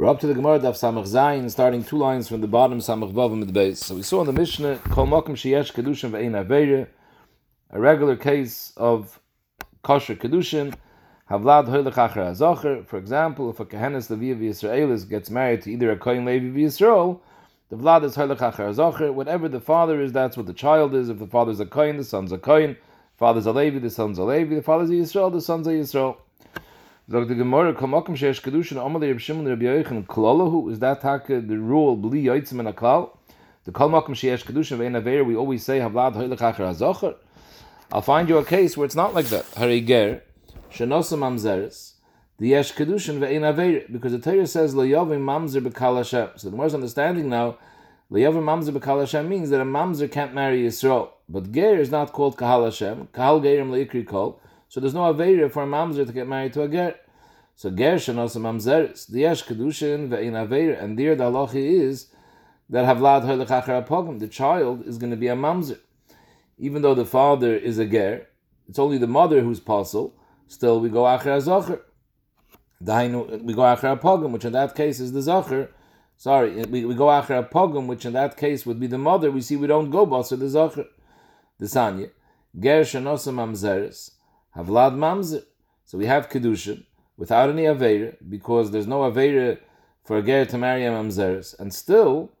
We're up to the Gemara Daf Samach Zayin, starting two lines from the bottom Samach Vavim at the base. So we saw in the Mishnah, Kol Mokum Sheyesh Kedushin Ve'ein Aveire, a regular case of kosher Kedushin, Havlad Hoylech Acher HaZocher. For example, if a Kehenes Levi of Yisraelis gets married to either a Kohen Levi of Yisrael, the Vlad is Hoylech Acher HaZocher. Whatever the father is, that's what the child is. If the father is a Kohen, the son's a Kohen. Father's a Levi, the son's a Levi. The father's a Yisrael, the son's a Yisrael. Zog the Gemara, Kamakim Shesh Kedushin, Amalei Reb Shimon Reb Yoichan Klolahu, is that taka uh, the rule, Bli Yoitzim and Aklal? The Kol Makim Shesh Kedushin Ve'en Aveir, we always say, Havlad Hoylech Acher HaZocher. I'll find you a case where it's not like that. Hari Ger, Shenosa Mamzeres, the Yesh Kedushin Ve'en Aveir, because the Torah says, Lo Yovim Mamzer B'Kal Hashem. So the Gemara's understanding now, Lo Yovim Mamzer B'Kal Hashem means that a Mamzer can't marry Yisrael. But Ger is not called Kahal Hashem, Kahal Gerim Le'ikri Kol, so there's no Aveir for a Mamzer to get married to a Ger. So ger shenos mamzeres, the yesh kedushin ve'in aver, and there the halacha is that havlad hoylech acher apogim, the child is going to be a mamzer, even though the father is a ger. It's only the mother who's possible. Still, we go acher azocher. Dainu, we go acher apogim, which in that case is the zocher. Sorry, we, we go acher apogim, which in that case would be the mother. We see we don't go basa the zocher. The sanya ger shenos mamzeres, havlad mamzer. So we have kedushin without any Aveira, because there's no Aveira for a Ger to marry a Mamzeres. And still,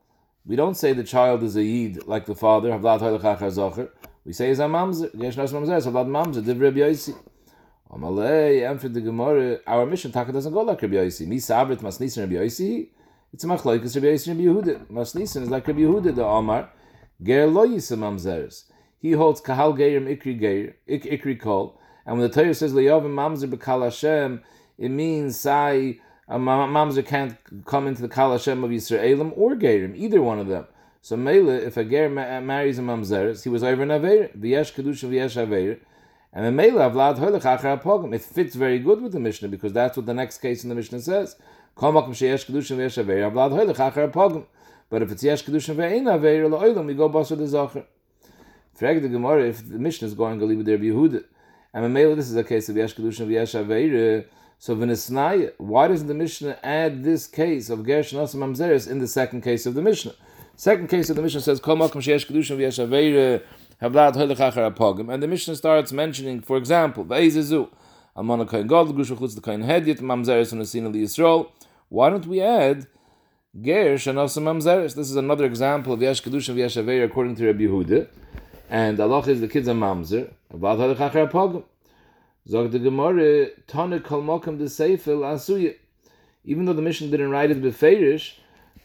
we don't say the child is a Yid like the father, Havlat Hoylechachar Zocher. We say is a Mamzer, Gesh Mamzeres, Havlat Mamzer, Div Reb Yosi. Amalei, for the Gemara, our mission Taka doesn't go like Reb Yosi. Mi Sabrit Masnisin Reb Yosi. It's a Machlaikas Reb Yosi Reb Yehuda. Masnisin is like Reb Yehuda, the Omar. Ger Lo Yisa. He holds Kahal Geirim Ikri Geir, Ik Ikri Kol. And when the Torah says Le'yovim Mamzer B'Kal Hashem, it means say a mamzer can't come into the kal Hashem of Yisraelim or Gerim, either one of them. So Mele, if a Ger ma- marries a mamzeres, he was over an Aveir, v'yesh kedusha v'yesh Aveir, and the Mele avlad hoylech achar apogim. It fits very good with the Mishnah because that's what the next case in the Mishnah says. But if it's yesh kedusha v'ein Aveir, la'olam, we go basar the zacher. Frag the Gemara if the Mishnah is going to leave their Yehuda. And Mele, this is a case of yesh kedusha v'yesh so v'nisnai, why doesn't the Mishnah add this case of Gersh and Mamzeres in the second case of the Mishnah? Second case of the Mishnah says Kol Makom Sheyesh Kedushin V'yesh Aveir Havlad Hoylech Apogim, and the Mishnah starts mentioning, for example, V'eizezu Amon Kohen Gadol Grush Chutz the Hedyet Mamzeres and Asin Yisrael. Why don't we add Gersh and Mamzeres? This is another example of Yesh Kedushin V'yesh Aveir according to Rabbi Yehuda, and the Allah is the kids of Mamzer Zog Mokum Asuya. Even though the mission didn't write it beferish,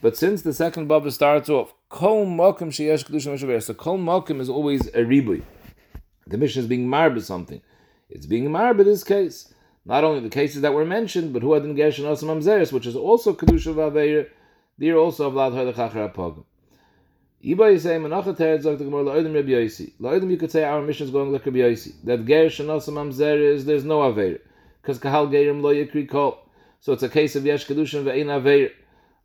but since the second baba starts off, Kol Mokum Sheyesh Kedusha so Kol Mokum is always a ribui. The mission is being marred by something. It's being marred in this case. Not only the cases that were mentioned, but who had in Gershon Osam Amzeres, which is also Kedusha Vaveir, there also Vlad Hoylech Achar Apogim. Iba you say Menachat Teretz Zog the Gemara Rabbi Yosi. La'odim you could say our mission is going like Rabbi Yosi. That Ger Shanosam Amzer is there's no Aveir. Because Kahal Gerim Lo Yikri Kol. So it's a case of Yesh Kedushin Ve'ein Aveir.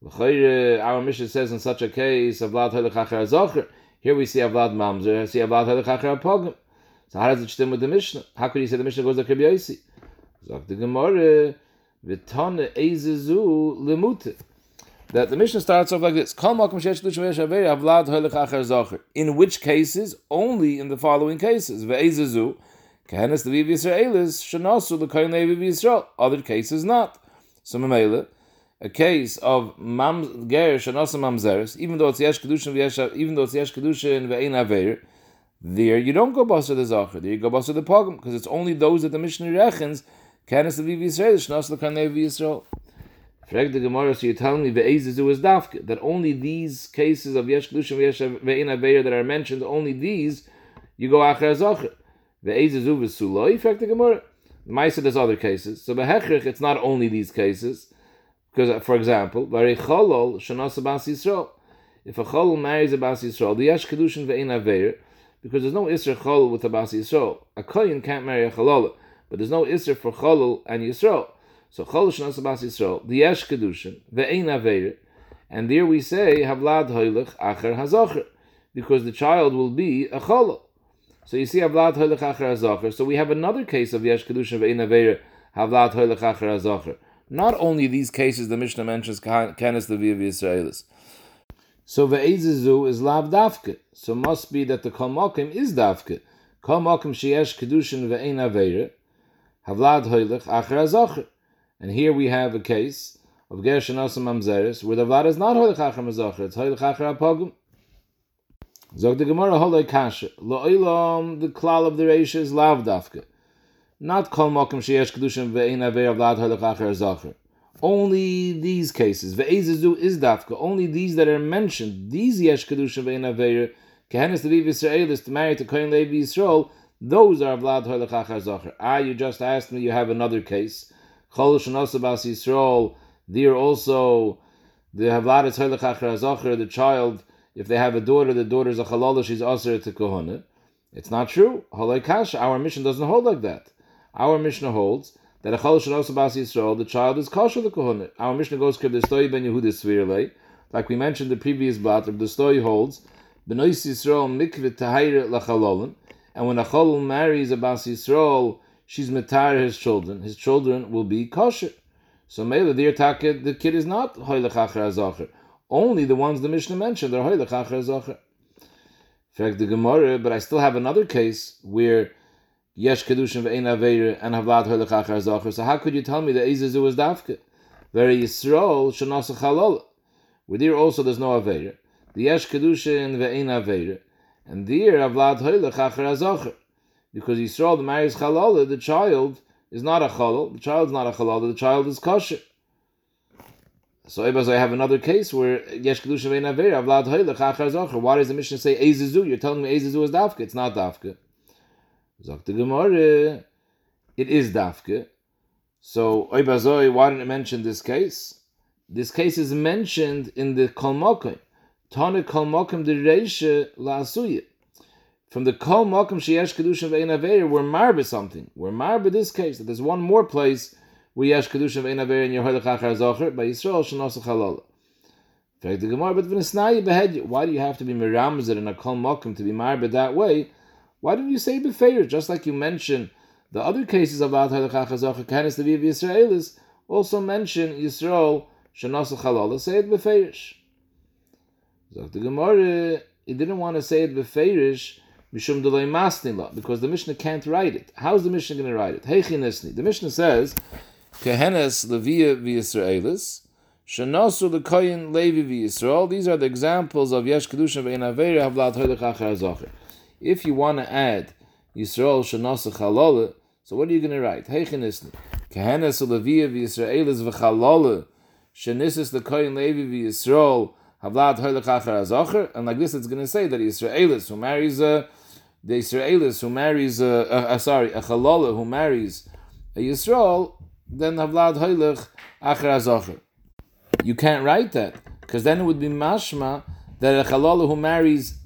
L'chayre, our mission says in such a case, Avlad Hoylech Achar Zocher. Here we see Avlad Mamzer, We see Avlad Hoylech Achar Apogim. So how does it stem with the mission? How could you say the mission goes like Rabbi Yosi? Zog the Gemara, V'tane Eizezu Lemute that the mission starts off like this: In which cases? Only in the following cases. Other cases not. So a case of mam ger shanosa mamzeres, even though it's yesh kedushin even though it's yesh kedushin ve'ein aver, there you don't go basa the zacher. There you go basa the pogum because it's only those that the missionary reckons. Canis the Vivi Yisrael, Shnas l'kanei Yisrael. Frag the Gemara, so you're telling me ve'ezizu is dafke, that only these cases of yesh kedushin ve'yesh ve'in aveir that are mentioned, only these, you go acher azocher. Ve'ezizu v'suloi, frag the Gemara. Maisa, there's other cases. So behechrich, it's not only these cases. Because, for example, v'arei cholol shanasa bas Yisrael. If a cholol marries a bas Yisrael, the yesh kedushin ve'in aveir, because there's no isra cholol with a bas Yisrael. A koyin can't marry a cholol, but there's no isra for cholol and Yisrael. So Chol Shnas Yisrael, the Yesh Kedushin, the Ein Aveir, and there we say Havlad Hoylech Acher Hazocher, because the child will be a Chol. So you see Havlad Hoylech Acher Hazocher. So we have another case of Yesh Kedushin Ve'ein Aveir, Havlad Hoylech Acher Hazocher. Not only these cases the Mishnah mentions Kenes Levi Yisraelis. So ve'ezizu is lav dafke. So must be that the kol mokim is dafke. Kol mokim sheyesh kedushin ve'ein aveire. Havlad hoilich acher azocher. And here we have a case of Gershon Osam Mamzeris, where the Vlad is not Holich Acher Mazocher, it's Holich Acher Apogum. Zog the Gemara Holoi Kasha, Lo Olam, the klal of the Reish is Lav. Not Kol Mokum Sheyesh Kedushim Ve'ein Aver Vlad Holich Acher Azocher. Only these cases, Ve'ezizu is Dafke, only these that are mentioned, these Yesh Kedushim Ve'ein Aver, Kehenis Levi to marry to Kohen Levi Yisrael, those are Vlad Holich Acher Azocher. Ah, you just asked me, you have another case. Chol Shanosabas Yisrael, there also the Havlaris Acher the child, if they have a daughter, the daughter is a halal, she's also to kohana. It's not true. Halay Kash, our mission doesn't hold like that. Our mission holds that a chol Shanosabas Yisrael, the child is kosher the kohana. Our mission goes to the story ben Yehuda Svirle, like we mentioned the previous blat, the story holds, Yisrael lachalolin, and when a cholol marries a bas Yisrael, she's metar his children. His children will be kosher. So Mela, the Taka, the kid is not Hoylech Acher Only the ones the Mishnah mentioned are Hoylech Acher Azocher. fact, the Gemara, but I still have another case where Yesh Kedushin Ve'ein Aveir and Havlad Hoylech Acher Azocher. So how could you tell me that Ezezu is Dafke? Very Yisrael Shanasa Chalol. Where there also there's no Aveir. The Yesh Kedushin Ve'ein Aveir. And there Havlad Hoylech Acher Azocher because Yisrael, the marries Chalala, the child is not a Chalal, the child's not a Chalala, the child is kosher. So I have another case where Yesh Kedusha Vein Avera, Avlad Hoyle, Chachar Zocher. Why does the Mishnah say Ezizu? You're telling me Ezizu is Dafka. It's not Dafka. Zok the Gemara, it is Dafka. So Oibazoi, why didn't it mention this case? This case is mentioned in the Kolmokim. Tana de Reisha La Asuyah from the kol makom sheyesh kedusha ve'en aver, we're marbe something. We're marbe this case that there's one more place where yesh kedusha ve'en aver in your halachach zocher by Yisrael shenos chalala. the Gemara, but v'nesnai behed. Why do you have to be miramzer in a kol makom to be marbe that way? Why don't you say befeir just like you mentioned the other cases of about halachach zocher? Canis the viv Yisraelis also mention Yisrael shenos chalala. Say it befeirish. the Gemara, he didn't want to say it befeirish Mishum Delay Masnila, because the Mishnah can't write it. How's the Mishnah going to write it? Heichinesni. The Mishnah says, Kehenes Levia v'Yisraelis, Shanasu Lekoyin Levi v'Yisrael. These are the examples of Yesh Kedusha ve'en Avera Havlat Hoydech Achar. If you want to add Yisrael Shanasu Chalole, so what are you going to write? Heichinesni. Kehenes Levia v'Yisraelis v'Chalole, Shanisis Lekoyin Levi v'Yisrael, Havlat Hoylech Achar and like this it's going to say that Yisraelis who marries a the Israelis who marries, a, uh, uh, sorry, a Chalala who marries a Yisrael, then Havlad Hoylech Acher Azocher. You can't write that, because then it would be mashma that a Chalala who marries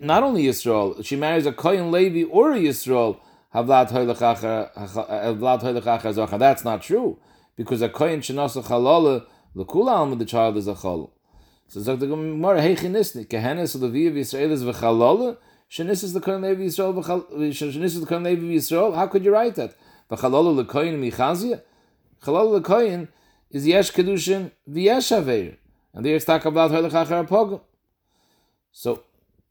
not only Yisrael, she marries a Kohen Levi or a Yisrael, Havlad Hoylech Acher Azocher. That's not true, because a Kohen Shenas a Chalala, the Kula the child is a Chal. So Zog the Gemara, Heichinisnik, Kehenes Levi of Yisraelis v'Chalala, is the Kohen Levi Yisrael. The. How could you write that? V'chalalu lekoyin michazia. Chalalu lekoyin is yesh kedushin v'yesh aver, and there it's talk about halachachar pogum. So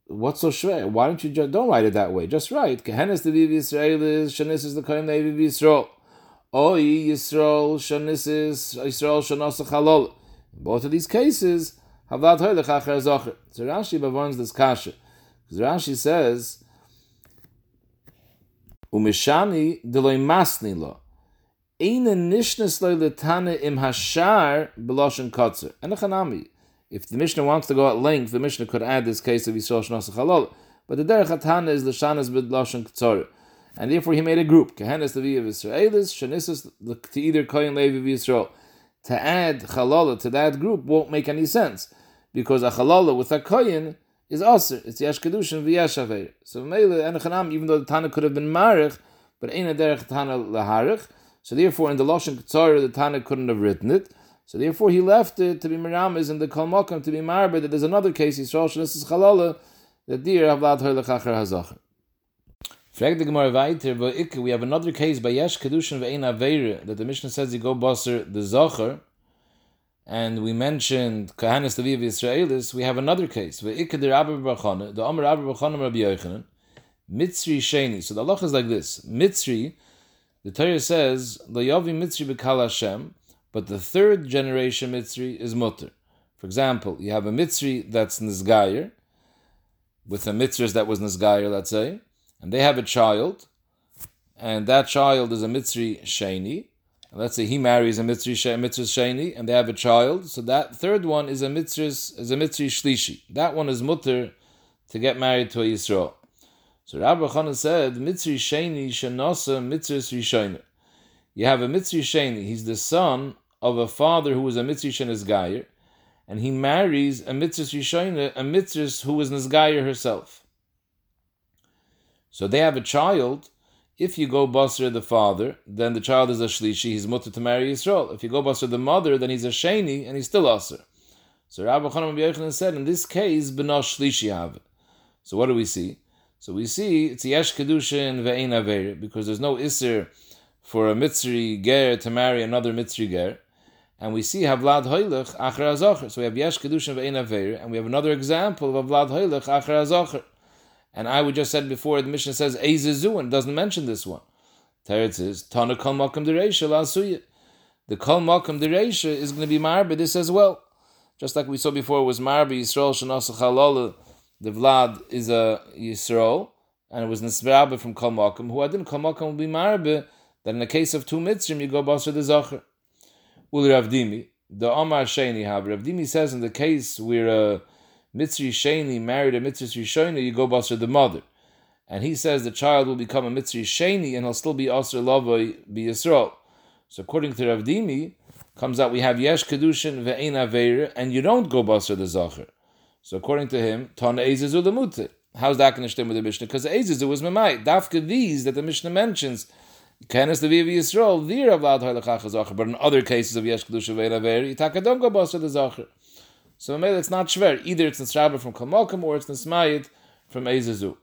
what's so shver? Why don't you just don't write it that way? Just write kehenes the Levi Yisrael is shenis is the Kohen Levi Yisrael. Oy Yisrael Shanis is Yisrael shenas chalol. Both of these cases have that halachachar zocher. So Rashi bevarns this kasha. Because Rashi says, Umishani deloy masni lo. Eine nishnes loy letane im hashar beloshen kotzer. And chanami. If the Mishnah wants to go at length, the Mishnah could add this case of Yisrael Shnas Chalol. But the derech hatana is l'shanas b'loshen kotzer. And therefore he made a group. Kehenes Levi of Israelis, Shanisus to either Kohen Levi of Yisrael. To add Chalala to that group won't make any sense. Because a Chalala with a Kohen is aser. It's yesh kedushin v'yesh aver. So mele enochanam, even though the Tana could have been marich, but ain't a derech Tana laharich. So therefore, in the lashon ketzara, the Tana couldn't have written it. So therefore, he left it to be miramis and the kalmokam to be marbe. That there's another case Yisrael shalisas chalala that dear avlad hoylech acher hazacher. Frag the Gemara weiter, we have another case by Yesh Kedushin ve'ein Aveire, that the Mishnah says you go bosser the Zocher, and we mentioned Kahanis Leviv Israelis, we have another case, the Omer Rabbi Yochanan, Mitzri Sheni. So the Allah is like this, Mitzri, the Torah says, Lo Yavi Mitzri B'Kal Hashem, but the third generation Mitzri is Mutter. For example, you have a Mitzri that's Nizgayer, with a Mitzri that was Nizgayer, let's say, and they have a child, and that child is a Mitzri Sheni. And let's say he marries a Mitzri, Sheni, and they have a child. So that third one is a Mitzri, is a Mitzri Shlishi. That one is Mutter to get married to a Yisrael. So Rabbi Chana said, Mitzri Sheni Shenosa Mitzri Rishona. You have a Mitzri Sheni, he's the son of a father who was a Mitzri Shenis Gayer, and he marries a Mitzri Rishona, a Mitzri who was Nizgayer herself. So they have a child. If you go Basra the father, then the child is a Shlishi, he's mutter to marry Yisrael. If you go Basra the mother, then he's a Sheni, and he's still Asr. So Rabbi Chanan Yochanan said, in this case, Benosh Shlishi have. So what do we see? So we see it's Yesh Kedushin Ve'ein Aver, because there's no Isser for a Mitzri Ger to marry another Mitzri Ger. And we see Havlad Hoylech Achra Azocher. So we have Yesh Kedushin Ve'ein Aver, and we have another example of Havlad Hoylech Achra. And I would just said before the mission says Eizezu and doesn't mention this one. Teretz is Tana Makam Dereisha. The Kol Makam Dereisha is going to be Marba this as well. Just like we saw before, it was Marba Yisrael Shanasa Chalala. The Vlad is a Yisrael, and it was Nisrabe from Kol Makam. Who I didn't Kol Makam will be Marba. That in the case of two mitzrim, you go Basra the Zacher. Ul Ravdimi. The Omar Sheni have. Ravdimi says in the case where uh, Mitzri Sheni married a Mitzri Sheni, you go Basra the mother. And he says the child will become a Mitzri Sheni and he'll still be Asr Lavoi be Yisrael. So according to Rav Dimi, comes out we have Yesh Kedushin Ve'ein Aveir, and you don't go Basra the Zacher. So according to him, Ton Eizizu Lemute. How's that going to stem with the Mishnah? Because Eizizu was Memai. Dafka these that the Mishnah mentions, Kenes the Vivi Yisrael, Vir Avlad Hoylachach Zacher. But in other cases of Yesh Kedushin Ve'ein Aveir, Yitaka don't go Basra the Zacher. So it's not shver. Either it's Nisraber from Kalmokim or it's Nismayit from Ezezu.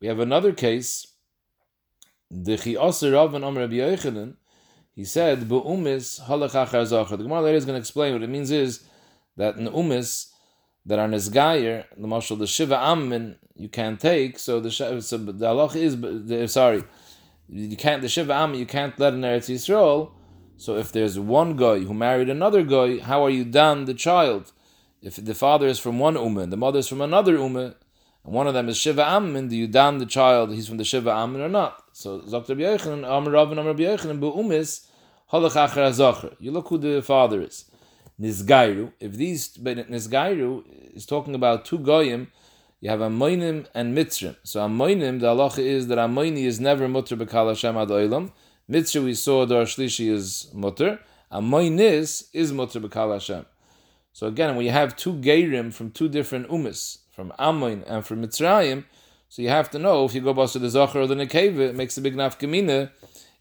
We have another case. The Chiosir Rav and Rabbi Yochanan, he said, Be'umis halach achar zacher. The Gemara later is going to explain what it means is that in umis that are nesgayer, the marshal the shiva ammin you can't take. So the so the halach is the, sorry, you can't the shiva ammin you can't let in Eretz Yisrael. So if there's one guy who married another guy, how are you done the child? If the father is from one ummah the mother is from another ummah, and one of them is Shiva Amin, do you down the child, he's from the Shiva Amin or not? So Dr. Yechanan, Amr Rav and Amr Yechanan, Be'umis, Halach Acher Azacher. You look who the father is. Nizgairu. If these, Nizgairu is talking about two goyim, you have Amoinim and Mitzrim. So Amoinim, the halacha is that Amoini is never mutter b'kal Hashem ad oilam, Mitzvah we saw the Shlishi is mutter. Amoinis is mutter b'kal Hashem. So again, when you have two Geirim from two different umis, from Amoin and from Mitzrayim, so you have to know if you go to the Zachar or the Nekeva, it makes a big nafkamina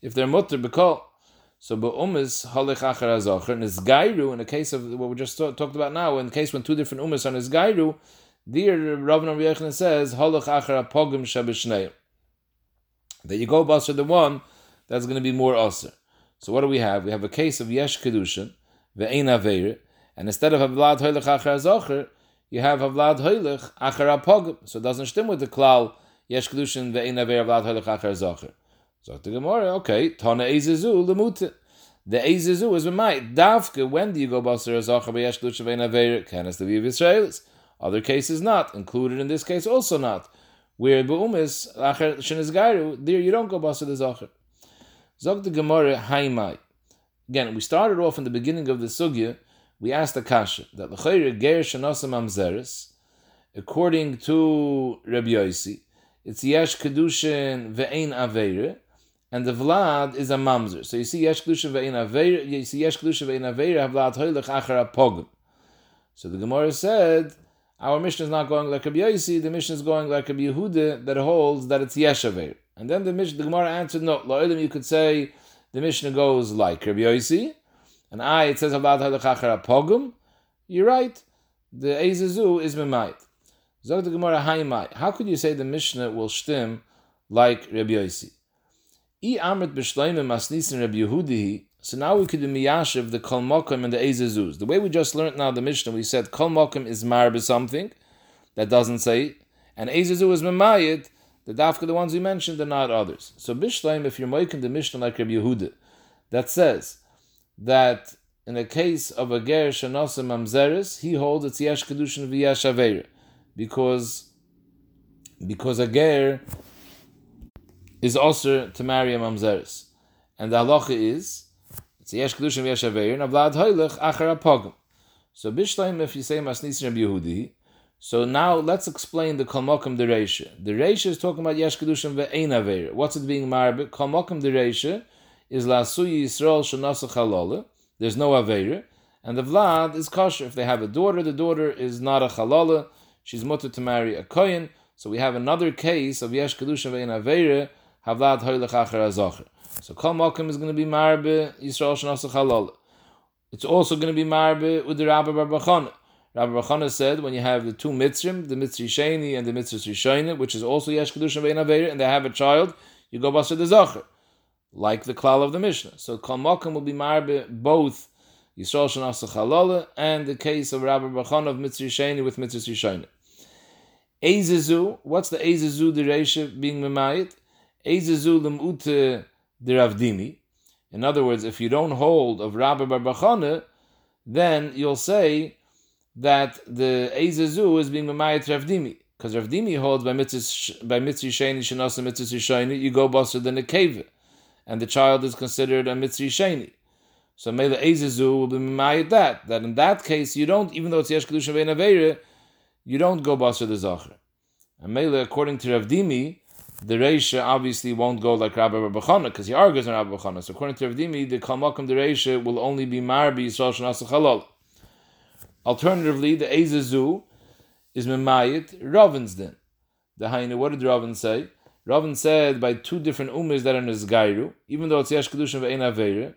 if they're mutter b'kal. So ba'umis halech achar azachar nisgairu in the case of what we just talked about now, in the case when two different umis are nisgairu, there Rav Rabbi says halech achar apogim shabishnei. That you go to the one that's going to be more aser. So what do we have? We have a case of yesh kedushin ve'ein aveir, and instead of havlad hoylech achar zocher, you have havlad hoylech achar apogim. So it doesn't stem with the klal yesh kedushin ve'ein aveir havlad hoylech achar zocher. So the Gemara, okay, tana ezezu lemute. The ezezu is b'mai. Davke, when do you go baser zocher be'yesh kedushin ve'ein aveir? Canis the view of Israelis. Other cases not included in this case also not. Where beumis achar shenizgairu, there you don't go baser the zocher. Zog Gemara Haimai. Again, we started off in the beginning of the sugya. We asked the kasha that the chayre ger shenasa mamzeres, according to Rabbi Yossi, it's yesh kedushin ve'ein aveire, and the vlad is a mamzer. So you see yesh kedushin ve'ein aveire, you see yesh kedushin ve'ein aveire have vlad hoylech achar apogim. So the Gemara said, our mission is not going like Rabbi Yossi, the mission is going like Rabbi Yehuda that holds that it's yesh aveire. And then the Mishnah, the Gemara answered, no, La'ilim, you could say the Mishnah goes like Rabbi Yossi, and I, it says about Halachachar Pogum. You're right. The Ezezu is Memait. Zog the Gemara. How could you say the Mishnah will stim like Rabbi Yossi? I amrit b'shleimim masnisin Rabbi Yehudi. So now we could do miyashiv the kol mokim and the ezezuz. The way we just learned now the Mishnah, we said kol mokim is marbe something that doesn't say, and ezezu is memayit. The dafka, the ones we mentioned, are not others. So bishleim, if you're making the Mishnah like Rabbi Yehuda, that says that in the case of a ger shanosim mamzeres, he holds it's yesh kedushin v'yesh aveira because because a ger is also to marry a mamzeres, and the halacha is it's yesh kedushin v'yesh aveir and avlad hoylech achar apogim. So bishleim if you say masnis Rabbi Yehudi, so now let's explain the kalmokim dereisha. The reisha is talking about yesh kedushin ve'ein. What's it being marbe? Kalmokim dereisha is lasuyi yisrael shenasa chalala. There's no aveir. And the vlad is kosher. If they have a daughter, the daughter is not a chalala she's mutter to marry a kohen. So we have another case of yesh kedusha ve'in avera havlad hoylech acher azacher. So kol mokim is going to be marbe Yisrael shenasa halal. It's also going to be marbe with the Rabbi Barbachana. Rabbi Barbachana said when you have the two mitzrim, the mitzri sheni and the mitzri rishayne, which is also yesh kedusha ve'in and they have a child, you go baser the zacher, like the klal of the Mishnah. So kol mokim will be marbe both. Yisrael Shanasa Chalala, and the case of Rabbi Bachon of Mitzri Sheni with Mitzri Sheni. Eizezu, what's the Eizezu the Reisha being Memayit? Eizezu Lemute the Ravdimi. In other words, if you don't hold of Rabbi Barbachana, then you'll say that the Eizezu is being Memayit Ravdimi. Because Ravdimi holds by Mitzri by Mitzri Sheni Shanasa Mitzri Sheni, you go busted than a cave. And the child is considered a Mitzri Sheni. So Mele Ezezu will be mimayit that. That in that case, you don't, even though it's Yesh Kedusha Vein you don't go Basar the Zacher. And Mele, according to Rav Dimi, the Reisha obviously won't go like Rabbi Bachana, because he argues on Rabbi Bachana. So according to Rav Dimi, the Kalmakam the Reisha will only be Marbi Yisrael Shanasa Chalal. Alternatively, the Ezezu is Mimayit Ravin's din. The Hainu, what did Ravin say? Ravin said by two different ummers that are in Gairu, even though it's Yesh Kedusha Vein Aveira,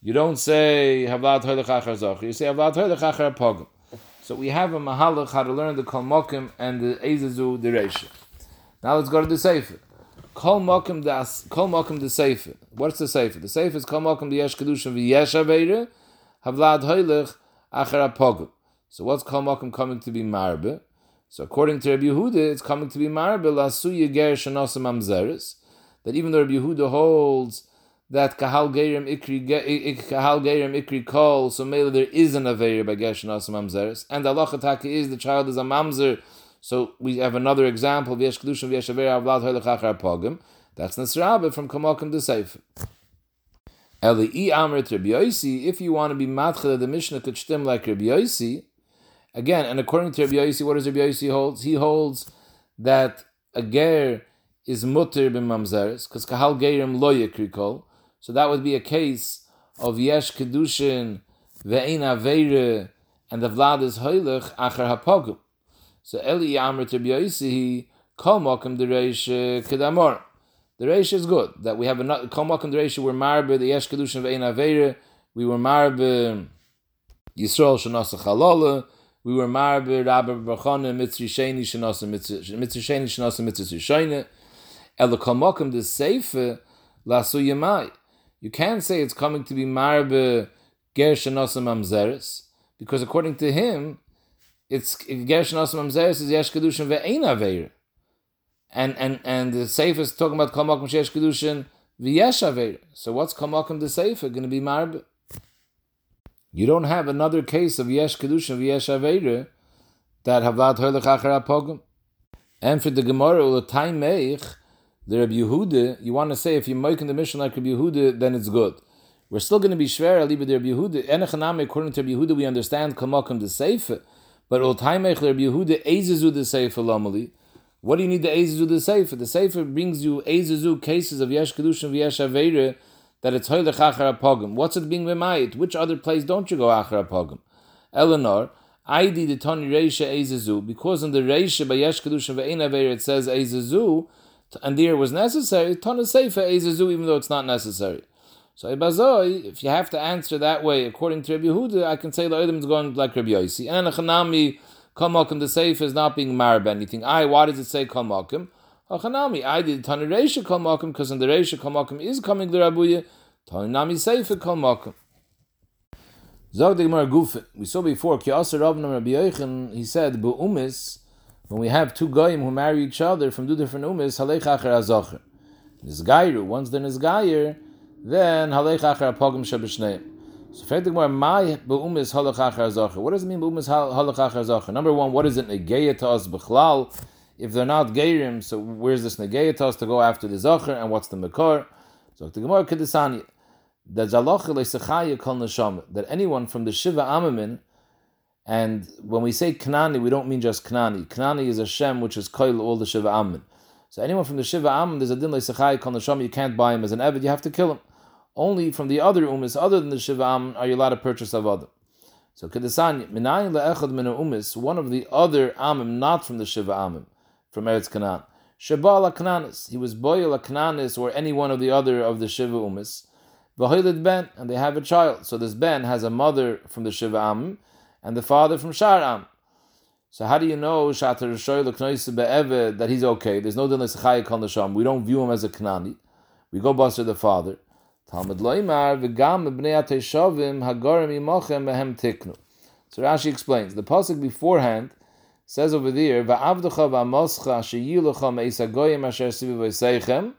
you don't say Havlat Hoylech Achar Zach. You say Havlat Hoylech Achar Pogim. So we have a mahalach how to learn the Kol Mokim and the Ezezu the. Now let's go to the Sefer. Kol Mokim das the Sefer. What's the Sefer? The Sefer is Kol Mokim the Yesh Kedusha v'Yesh Aveira Havlat Hoylech Achar Pogim. So what's Kol coming to be Marbe? So according to Rabbi Yehuda, it's coming to be Marbe Lasu Yeger Shanosim Amzeres. That even though Rabbi Yehuda holds that kahal gerim ikri kahal gerim ikri kol so maybe there is an aveir by geshin as mamzeres and the halacha is the child is a mamzer so we have another example of yesh kedushin yesh aveir avlad hoylech achar pogim that's Nasrabe from Kamokim to Seif. Eli amrit Rabbi Yosi, if you want to be matchel the Mishnah could stem like Rabbi Yosi, again, and according to Rabbi Yosi, what does Rabbi Yosi holds? He holds that a ger is mutter b'mamzeres, because kahal gerim lo yekri kol, so that would be a case of yesh kedushin ve'ein aveire and the vlad is hoylech acher hapogum. So Eli Amr Tirbiyaisi kol mokum dereish kedamor. The reish is good that we have another kol mokum dereish we're marbe the yesh kedushin ve'ein aveire we were marbe Yisrael shenasa chalala we were marbe Rabbi Bachana mitzri sheni shenasa mitzri sheni shenasa mitzri sheni el kol mokum de lasu yemai you can't say it's coming to be marbe gershanosam amzeres because according to him, it's gershanosam amzeres is yesh kedushin ve'ein aveir, and and and the sefer is talking about kol makom sheyesh kedushin v'yesh aveir. So what's kol makom the sefer going to be marbe? You don't have another case of yesh kedushin v'yesh aveir that havlat hoylech achar apogum. And for the Gemara, time meich the Rabbi Yehuda, you want to say if you're making the mission like Rabbi Yehuda, then it's good. We're still going to be shver aliba the Rabbi Yehuda. Enechaname, according to Rabbi Yehuda, we understand kamakim the seifa, but ultaimech Rabbi Yehuda ezezu the seifa lamali. What do you need the ezezu the seifa? The seifa brings you ezezu cases of yesh kedushin v'yesh aveira that it's hoylech achar apogim. What's it being b'mayit? Which other place don't you go achar apogim? Eleanor. Aidi the Tani Reisha Ezezu, because in the Reisha by Yesh Kedushin Ve'ein Aveir it says Ezezu, and there was necessary, of sefer ezezu, even though it's not necessary. So ibazoi, if you have to answer that way according to Rabbi Yehuda, I can say the Odim is going like Rabbi Yosi. And Chanami Mokum, the Seif is not being married anything. I, why does it say Kol Hachanami, I did Tani Reisha Kol Mokum, because in the Reisha Kol Mokum is coming the Rabuya, Tani Nami Seif Kol Mokum. Zog the Gemara Gufe. We saw before, Ki Aser Rav Rabbi Yochanan, he said, Umis, when we have two goyim who marry each other from two different umis, halech acher azocher. Nizgayru, once they're nizgayer, then halech acher apogim shabishneim. So the Gemara, my beumis halech acher azocher. What does it mean beumis halech acher azocher? Number one, what is it negeya to us b'chlal? If they're not geirim, so where's this negeya to go after the zocher, and what's the mekor? So the Gemara kedisani, that zaloch leisachaya kol that anyone from the Shiva Amamin, and when we say Knani, we don't mean just Knani. Knani is a Shem which is Koil all the Shiva Ammon. So anyone from the Shiva Ammon, there's a din Sechai Kol you can't buy him as an Evid, you have to kill him. Only from the other Umis, other than the Shiva Ammon, are you allowed to purchase Avodah. So Kedesanya, Minayin le'echad min Umis, one of the other Amim, not from the Shiva Ammon, from Eretz Canaan. Shabal Knanis, he was Boyal Knanis, or any one of the other of the Shiva Umis. Vahilid Ben, and they have a child. So this Ben has a mother from the Shiva Ammon, and the father from Sharam. So how do you know that he's okay? There's no Sham. We don't view him as a Knani. We go buster the father. Talmud Loimar v'gam b'nei ateshavim hagorim imochem tiknu. So Rashi explains the pasuk beforehand says over there va'avducha va'moscha sheyilucha me'isagoyim asher sivu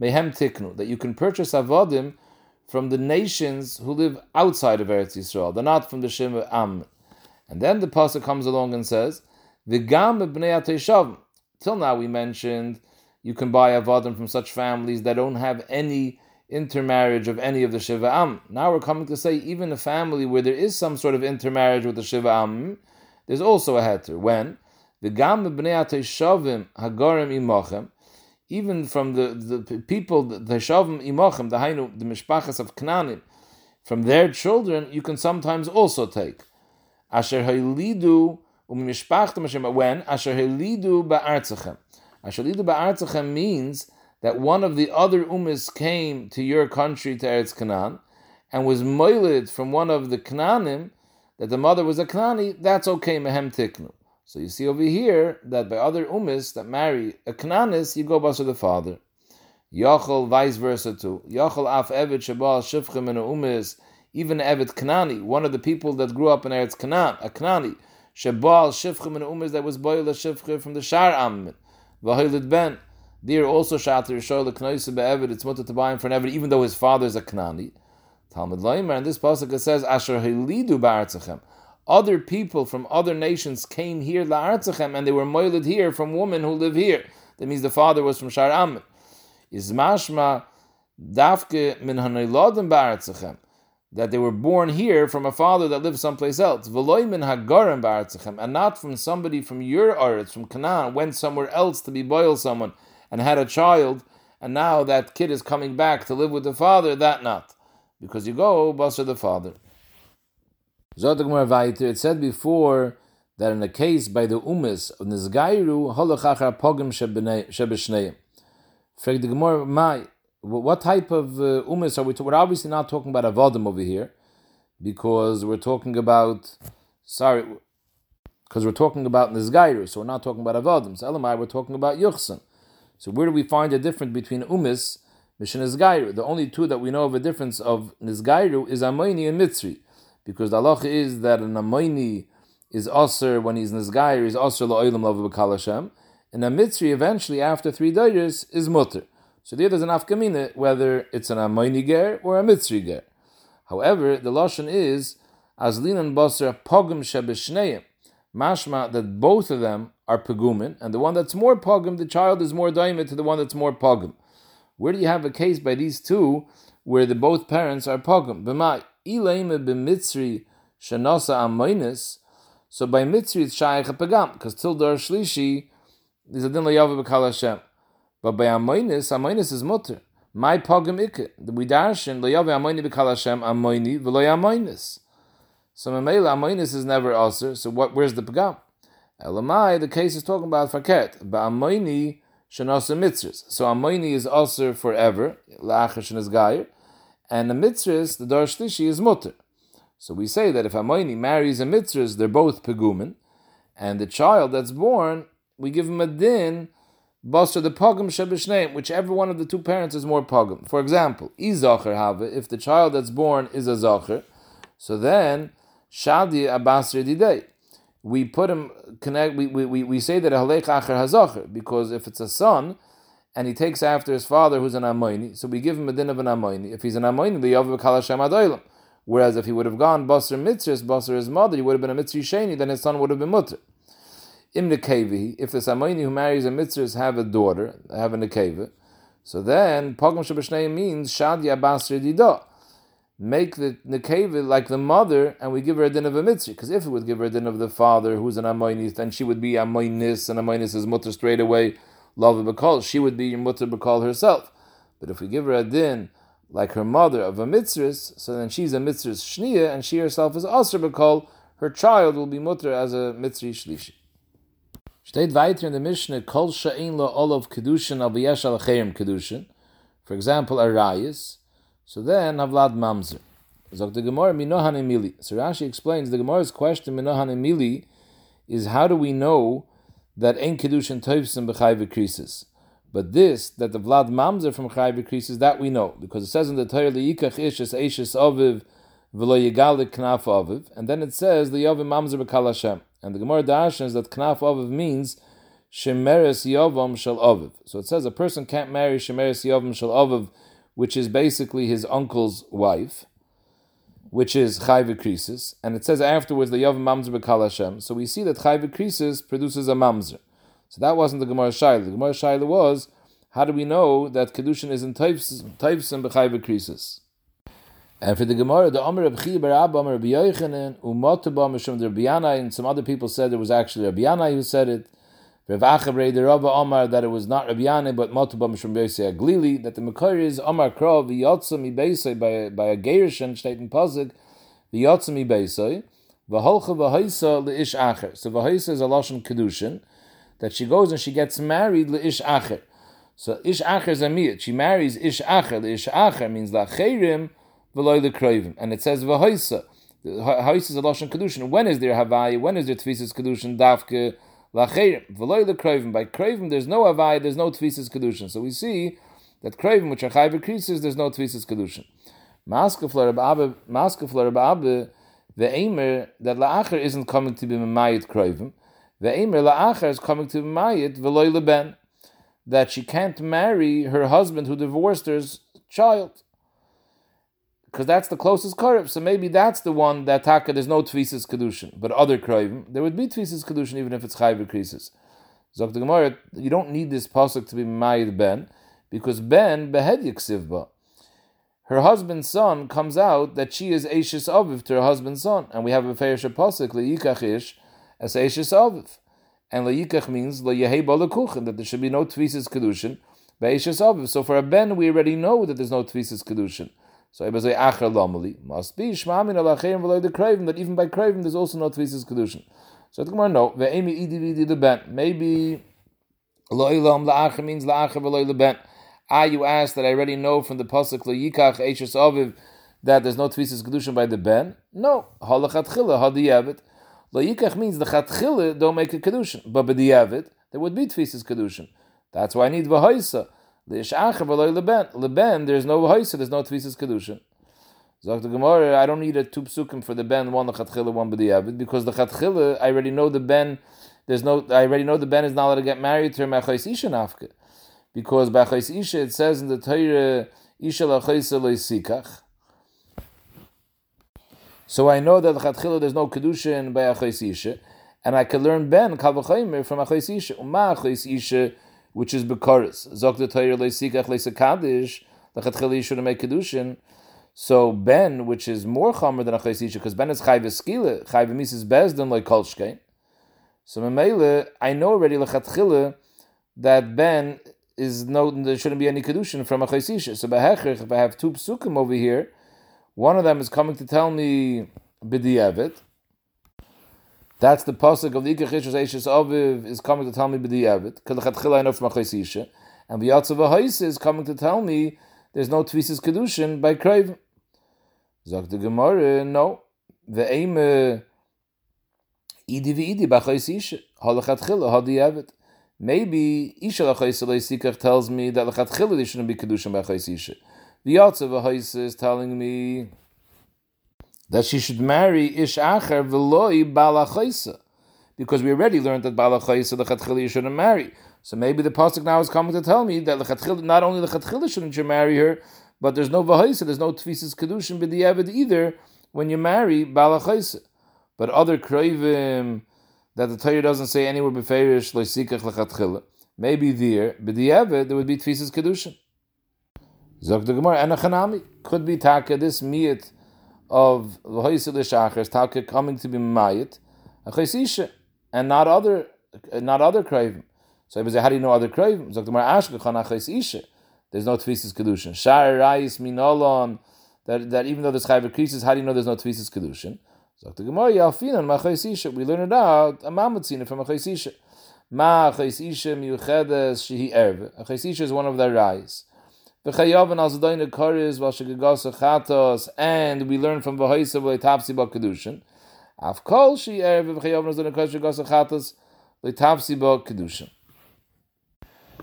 mehem tiknu that you can purchase avodim from the nations who live outside of Eretz Yisrael. They're not from the Shem of Am. And then the pasuk comes along and says, "V'gam b'nei Till now, we mentioned you can buy avodim from such families that don't have any intermarriage of any of the Shiva Am. Now we're coming to say even a family where there is some sort of intermarriage with the Shiva Am, there's also a heter. When the gam b'nei shavim hagorim imochem, even from the, the people the shavim imochem, the hainu the mishpachas of Knanim, from their children you can sometimes also take. Asher ha'ilidu umishpachtem when asher ha'ilidu ba'artzachem. Asher ha'ilidu ba'artzachem means that one of the other umas came to your country to Eretz Canaan and was moiled from one of the Canaanim, that the mother was a Kanaani, that's okay, mehem tiknu. So you see over here that by other umis that marry a Canaanis, you go to the father. Yochel vice versa too. Yochel af evet shabal shifchem in umis, even Evet Kanani, one of the people that grew up in Eretz Canaan, a Kanani, Shebal Shifchim and umis that was Boyle Shifchim from the Shar Ammin, Vahilid Ben. There also Shatter Yishol the Knoise Be'evid, it's mutter to buy him for an Evid, even though his father is a Kanani. Talmud Laimer, and this pasuk says, Asher Hilidu Ba'artzachem. Other people from other nations came here, La'artzachem, and they were moiled here from women who live here. That means the father was from Shar Ammin. Is mashma dafke min hanaylodim ba'artzachem that they were born here from a father that lived someplace else. And not from somebody from your earth, from Canaan, went somewhere else to be boil someone and had a child, and now that kid is coming back to live with the father, that not. Because you go, Basar the father. It said before that in a case by the Umis of Nizgairu, Pogim. Frag the my what type of uh, umis are we? we're obviously not talking about avodim over here, because we're talking about sorry, because we're talking about nizgairu, so we're not talking about avodim. So elamai, we're talking about yuchsan. So where do we find a difference between umis, The only two that we know of a difference of nizgairu is amoini and mitzri, because the halacha is that an amoini is aser when he's nizgairu is aser la'olam lava b'kal and a mitzri eventually after three days is mutter. So there there's an afkamina whether it's an amoini ger or a mitzri ger. However, the lashon is azlin and basra pogum shebeshneim. Mashma that both of them are pagumin, and the one that's more pogum, the child is more daimit to the one that's more pogum. Where do you have a case by these two where the both parents are pogum? B'mai. So by mitzri it's shaykh pagam because till dar shlishi there's a din layav b'kal Hashem. But by Amoinis, Amoinis is mutter. My pogam ikke. We darshan loyave Amoini b'kal Hashem Amoini v'loy Amoinis. So Mamela Amoinis is never also. So what? Where's the pagam? Elamai, the case is talking about faket. But Amoini shenasa Mitzris. So Amoini is also forever. La'achar is gayer. And the Mitzris, the dar shlishi is mutter. So we say that if Amoini marries a mitzvahs, they're both pegumin. And the child that's born, we give him a din, basar the pagam shebishneim, whichever one of the two parents is more pagam. For example, izacher have, if the child that's born is a zacher, so then shadi abasri didei. We put him connect. We, we, we say that halech acher hazacher because if it's a son, and he takes after his father who's an Amoini, so we give him a din of an Amoini. If he's an Amoini, the Yav Kalashem Adoilam. Whereas if he would have gone Basar Mitzris, Basar his mother, he would have been a Mitzri Sheni, then his son would have been Mutter. Im Nekevi, if the Amoini who marries a Mitzris have a daughter, have a Nekevi, so then Pogam Shabashnei means Shadia Basri Dida. Make the Nekevi like the mother, and we give her a din of a Mitzri. Because if we would give her a din of the father who's an Amoinis, then she would be Amoinis, and Amoinis is Mutter straight away love bakal, she would be mutter bakal herself. But if we give her a din like her mother of a mitzris, so then she's a mitzris shnia, and she herself is asr bakal, her child will be mutter as a mitzri shlishi. Steht weiter in the Mishnah, kol sha'in lo olav kedushin al v'yesh al kedushin. For example, a arayis. So then, havlad mamzer. Zog the Gemara, minohan emili. So Rashi explains, the Gemara's question, minohan emili, is how do we know that ein kedushin toivsim b'chayv krisis. But this, that the vlad mamzer from chayv krisis, that we know because it says in the Torah liyikach ishes eishes aviv v'lo yigalik knaf aviv, and then it says the yavim mamzer b'kal Hashem. And the Gemara dashes that knaf aviv means shemeres yavam shel aviv. So it says a person can't marry shemeres yavam shel aviv, which is basically his uncle's wife which is Chayve Krisis, and it says afterwards the Yav Mamzer Bekal Hashem. So we see that Chayve Krisis produces a Mamzer. So that wasn't the Gemara Shaila. The Gemara Shaila was, how do we know that Kedushin is in Taifsim Krisis? And for the Gemara, the Omer of Chi Bar Abba, Omer Rabbi Yochanan, Mishum Rabbi and some other people said it was actually Rabbi Yanai who said it. Rav Achabrei the Rabba Omar that it was not Rabbi Yanai but Motuba Mishum Aglili that the Makar is Omar Krov v'yotzam ibeisei by by a Gerishan state in Pasuk v'yotzam ibeisei v'holcha v'haisa le'ish acher. So v'haisa is a lashon kedushin that she goes and she gets married le'ish acher. So ish acher is a miyat. She marries ish acher. Le'ish acher means lacherim v'loy lekroivim, and it says v'haisa. Haisa is a lashon kedushin. When is there havai? When is there tefisas kedushin davke? Lacherim, v'loy the kravim. By kravim, there's no avai, there's no tvisas kedushin. So we see that kravim, which are chayv creases, there's no tvisas kedushin. Maskefler Abba, the aimer that la'acher isn't coming to be memayit kravim. The aimer la'acher is coming to be memayit v'loy leben. That she can't marry her husband who divorced her child because that's the closest karib. So maybe that's the one that taka there's no tvisis kedushin, but other krayim there would be tvisis kedushin even if it's chayv krisis. Zok the Gemara, you don't need this pasuk to be mayid ben because ben behed yiksivba. Her husband's son comes out that she is Ashes Aviv to her husband's son, and we have a feish pasuk leyikach ish as Ashes Aviv, and leyikach means leyehei balakuchen that there should be no tvisis kedushin. So for a ben we already know that there's no tvisis kedushin. So I say acher lomali must be shmamin alachem v'loy the craven that even by craven there's also no tvisas kedushin. So the Gemara no ve'emi idi v'idi the ben maybe lo'ilam la'acher means la'acher v'loy ben. Ah, you asked that I already know from the pasuk la'yikach eishes aviv that there's no tvisas kedushin by the ben. No halachat chila hadiyavet. La'yikach means the chatchila don't make a kedushin, but by the yavet there would be tvisas kedushin. That's why I need v'hoisa. Leben. There's no v'hoisa, there's no tvisas kedusha. Zok the Gemara, I don't need a two psukim for the ben, one the chatchila, one b'diavad, because the chatchila, I already know the ben, there's no, I already know the ben is not allowed to get married to her mechais isha nafke. Because by chais isha, it says in the Torah, isha lachaisa loisikach. So I know that the chatchila, there's no kedusha in by achais isha, and I can learn ben, kal v'chaymer, from achais isha. Uma achais isha, which is Bekaris. Zok the Torah leisikach leisekadish, lechatchili you shouldn't make kedushin. So Ben, which is more chomer than a chaysisha, because Ben is chayv eskila, chayv mises bezdin like kolshkein. So memele, I know already lechatchila that Ben is no, there shouldn't be any kedushin from a chaysisha. So behechich, if I have two psukim over here, one of them is coming to tell me b'di'evet, that's the pasuk of the Ikachish Eishes Aviv is coming to tell me b'di Avid. Kadachatchila I know from Achaisisha. And V'yatzav Ha'is is coming to tell me there's no Tvisis Kedushin by Kraven. Zok the Gemara, no. The aim uh, idi v'idi b'achayis isha, halachat chila, hadi evet. Maybe isha lachayis sikach tells me that lachat chila they shouldn't be kedushin b'achayis isha. The Yatza v'hayis is telling me that she should marry ish acher v'loi balachayisa. Because we already learned that balachayisa lachat chila you shouldn't marry. So maybe the pasuk now is coming to tell me that not only lachat chila shouldn't you marry her, but there's no v'hayisa, there's no tfisis kedushin b'diavad either when you marry balachayisa. But other kravim that the Torah doesn't say anywhere beferish loisikach lechatchila. Maybe there, the there would be tfisas kedushin. Zok the Gemara and could be taka this miyat of loisil shachar taka coming to be mayit a and not other not other kravim. So I say, how do you know other ashkechan There's no tfisas kedushin. Shar rayis minolon that that even though there's chayv creases, how do you know there's no tfisas kedushin? The Gemara, Yalfinan, Machais Isha. We learn it out, a Mamatzina from Machais Isha. Machais Isha miuchedes shehi erve. Machais Isha is one of their rise. And we learn from V'haisa v'leitavsi b'kedushin. Af kol shehi erve v'chayavan al zadoyne kariz v'ashagagasa chatos, leitavsi b'kedushin.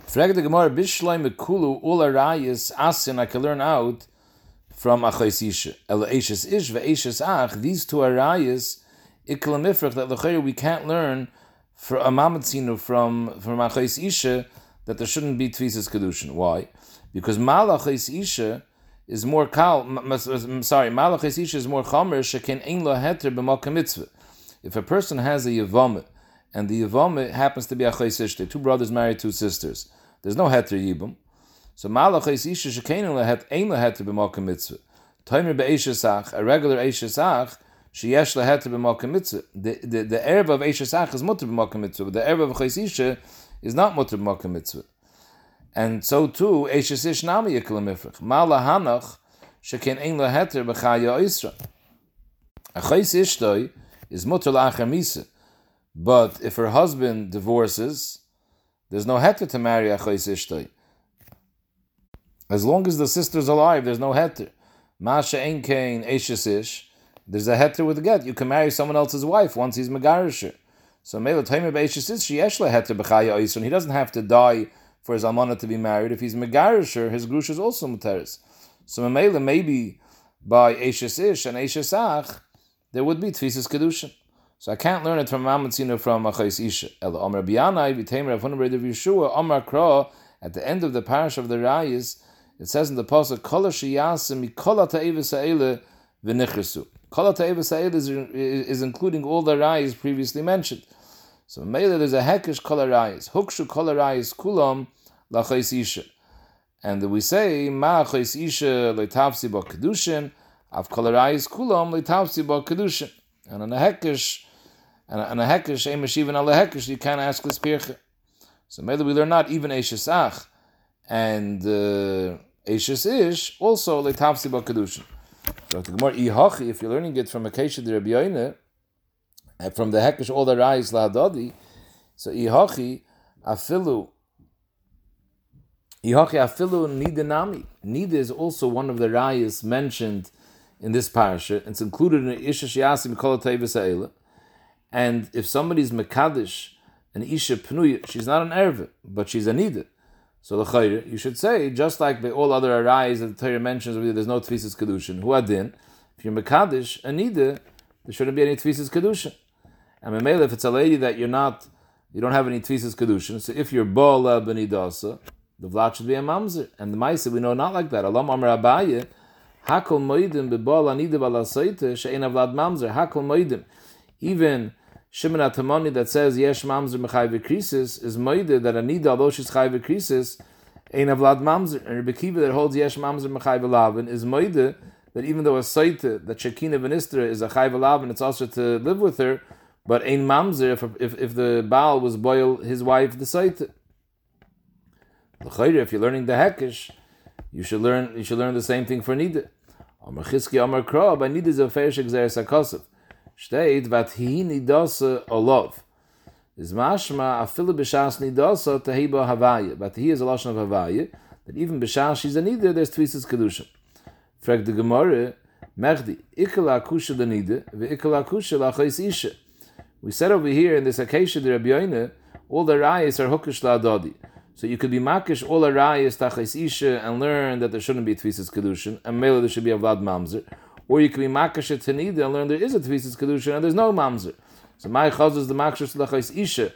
Frag the Gemara, Bishloim mekulu ul arayis asin, I can learn out, from Achais Isha. El Eishes Ish ve'Eishes Ach, these two arayas, Iklamifrach, that Lechayr we can't learn for a Mamatzinu from, from Achais Isha that there shouldn't be Tvisas Kedushin. Why? Because Malachais Isha is more kal, sorry, Malachais Isha is more Chomer, Shekin Ein Lo Heter Mitzvah. If a person has a Yavamit, and the Yavamit happens to be Achais Isha, two brothers married two sisters, there's no Heter Yibum, so malach is isha shekeinu lehet ein lehet b'malka mitzvah. Toimer be'eshesach, a regular eshesach, sheyesh lehet b'malka mitzvah. The, the, the erva of eshesach is mutter b'malka mitzvah, but the erva of chayis is not mutter b'malka mitzvah. And so too, eshes ish nami yekel mifrach. Mala hanach, sheken ein leheter b'chaya isra. A chayis ishtoi is mutter la'acher misa. But if her husband divorces, there's no heter to marry a chayis ishtoi. As long as the sister's alive, there's no heter. Masha ein kain ish. There's a heter with get. You can marry someone else's wife once he's megarisher. So mele taimir be'eshes she yeshla heter b'chaya oisron. He doesn't have to die for his almana to be married. If he's megarisher, his grush is also muteris. So mele maybe by eshes ish and eshes ach, there would be tfisis kedushin. So I can't learn it from Mamatzino from Achais Isha. Ela Omer Bianai, Vitamer of Hunabred of Yeshua, Omer Kra, at the end of the parish of the Rayas, it says in the pasuk, "Kol sheyasim mikol ta'evis ha'ele v'nichresu." Kol ta'evis ha'ele is, is including all the rayas previously mentioned. So maybe there's a hekish kol rayas, hukshu kol rayas kulam lachais isha, and we say ma chais isha leitavsi ba kedushin, av kol rayas kulam leitavsi ba kedushin, and on a hekish. And, and a hekish, a meshivan al hekish, you can't ask this pirche. So maybe we learn not even a shesach, and uh, Eishes Ish, also Leitavsi Kedushin. So if you're learning it from Akesha de Rabbi Yoine, from the Hekesh all the Rais Lahadadi, so Ihachi Afilu Ihachi Afilu Nidanami. Nida is also one of the Rayas mentioned in this parasha. It's included in Isha Shiasi Mikol Tevis And if somebody's Mekadish, an Isha Pnuya, she's not an Erve, but she's a Nida. So the you should say just like by all other arais that the Torah mentions, there's no tefisas kedushin. Who adin? If you're mekadosh anida, there shouldn't be any tefisas kedushin. And memela, if it's a lady that you're not, you don't have any tefisas kedushin. So if you're bola benidasa, the vlad should be a mamzer. And the ma'aser we know not like that. Alam amar abaye, hakol moedim bebola anida balasaita she'en avlad mamzer. Hakol moedim. Even Shimon Atamoni that says Yesh Mamzer Mechai Krisis is Moide that Anida, although she's Krisis, Ein Avlad Mamzer. And Rebbe Kiva that holds Yesh Mamzer Mechai Lavin is Moide that even though a Saita, that Shekina Venistra is a Chai Lavin, it's also to live with her, but Ein Mamzer, if, if, if the Baal was boil his wife, the Saita. If you're learning the Hekesh, you should learn you should learn the same thing for Nida. Amar Chizki Amar Kra, by Nida is a Feir Shekzer Sakosov steht wat hi nidose olov is mashma a fille beshas nidose te heba havaye but he is a lashon of havaye that even beshas she's a nida there's twices kedusha frag de gemore merdi ikla kusha de nida ve ikla kusha la khais isha We said over here in this acacia the Rabbi all the rayas are hukish la'adadi. So you could be makish all the rayas tachais isha and learn that there shouldn't be a tvisas kedushin, and mele there should be a vlad mamzer. Or you could be makish a tanida and learn there is a tvisas kedushin and there's no mamzer. So my chaz is the makish tachais isha.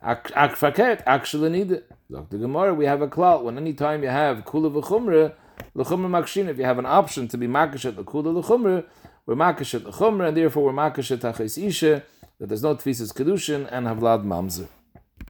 Ak ak faket actually it. Dr. Gemara, we have a clout when any time you have kula v'chumra, l'chumra makshin. If you have an option to be makish at the kula l'chumra, we're makish at the chumra, and therefore we're makish at isha that there's no tvisas kedushin and havlad mamzer.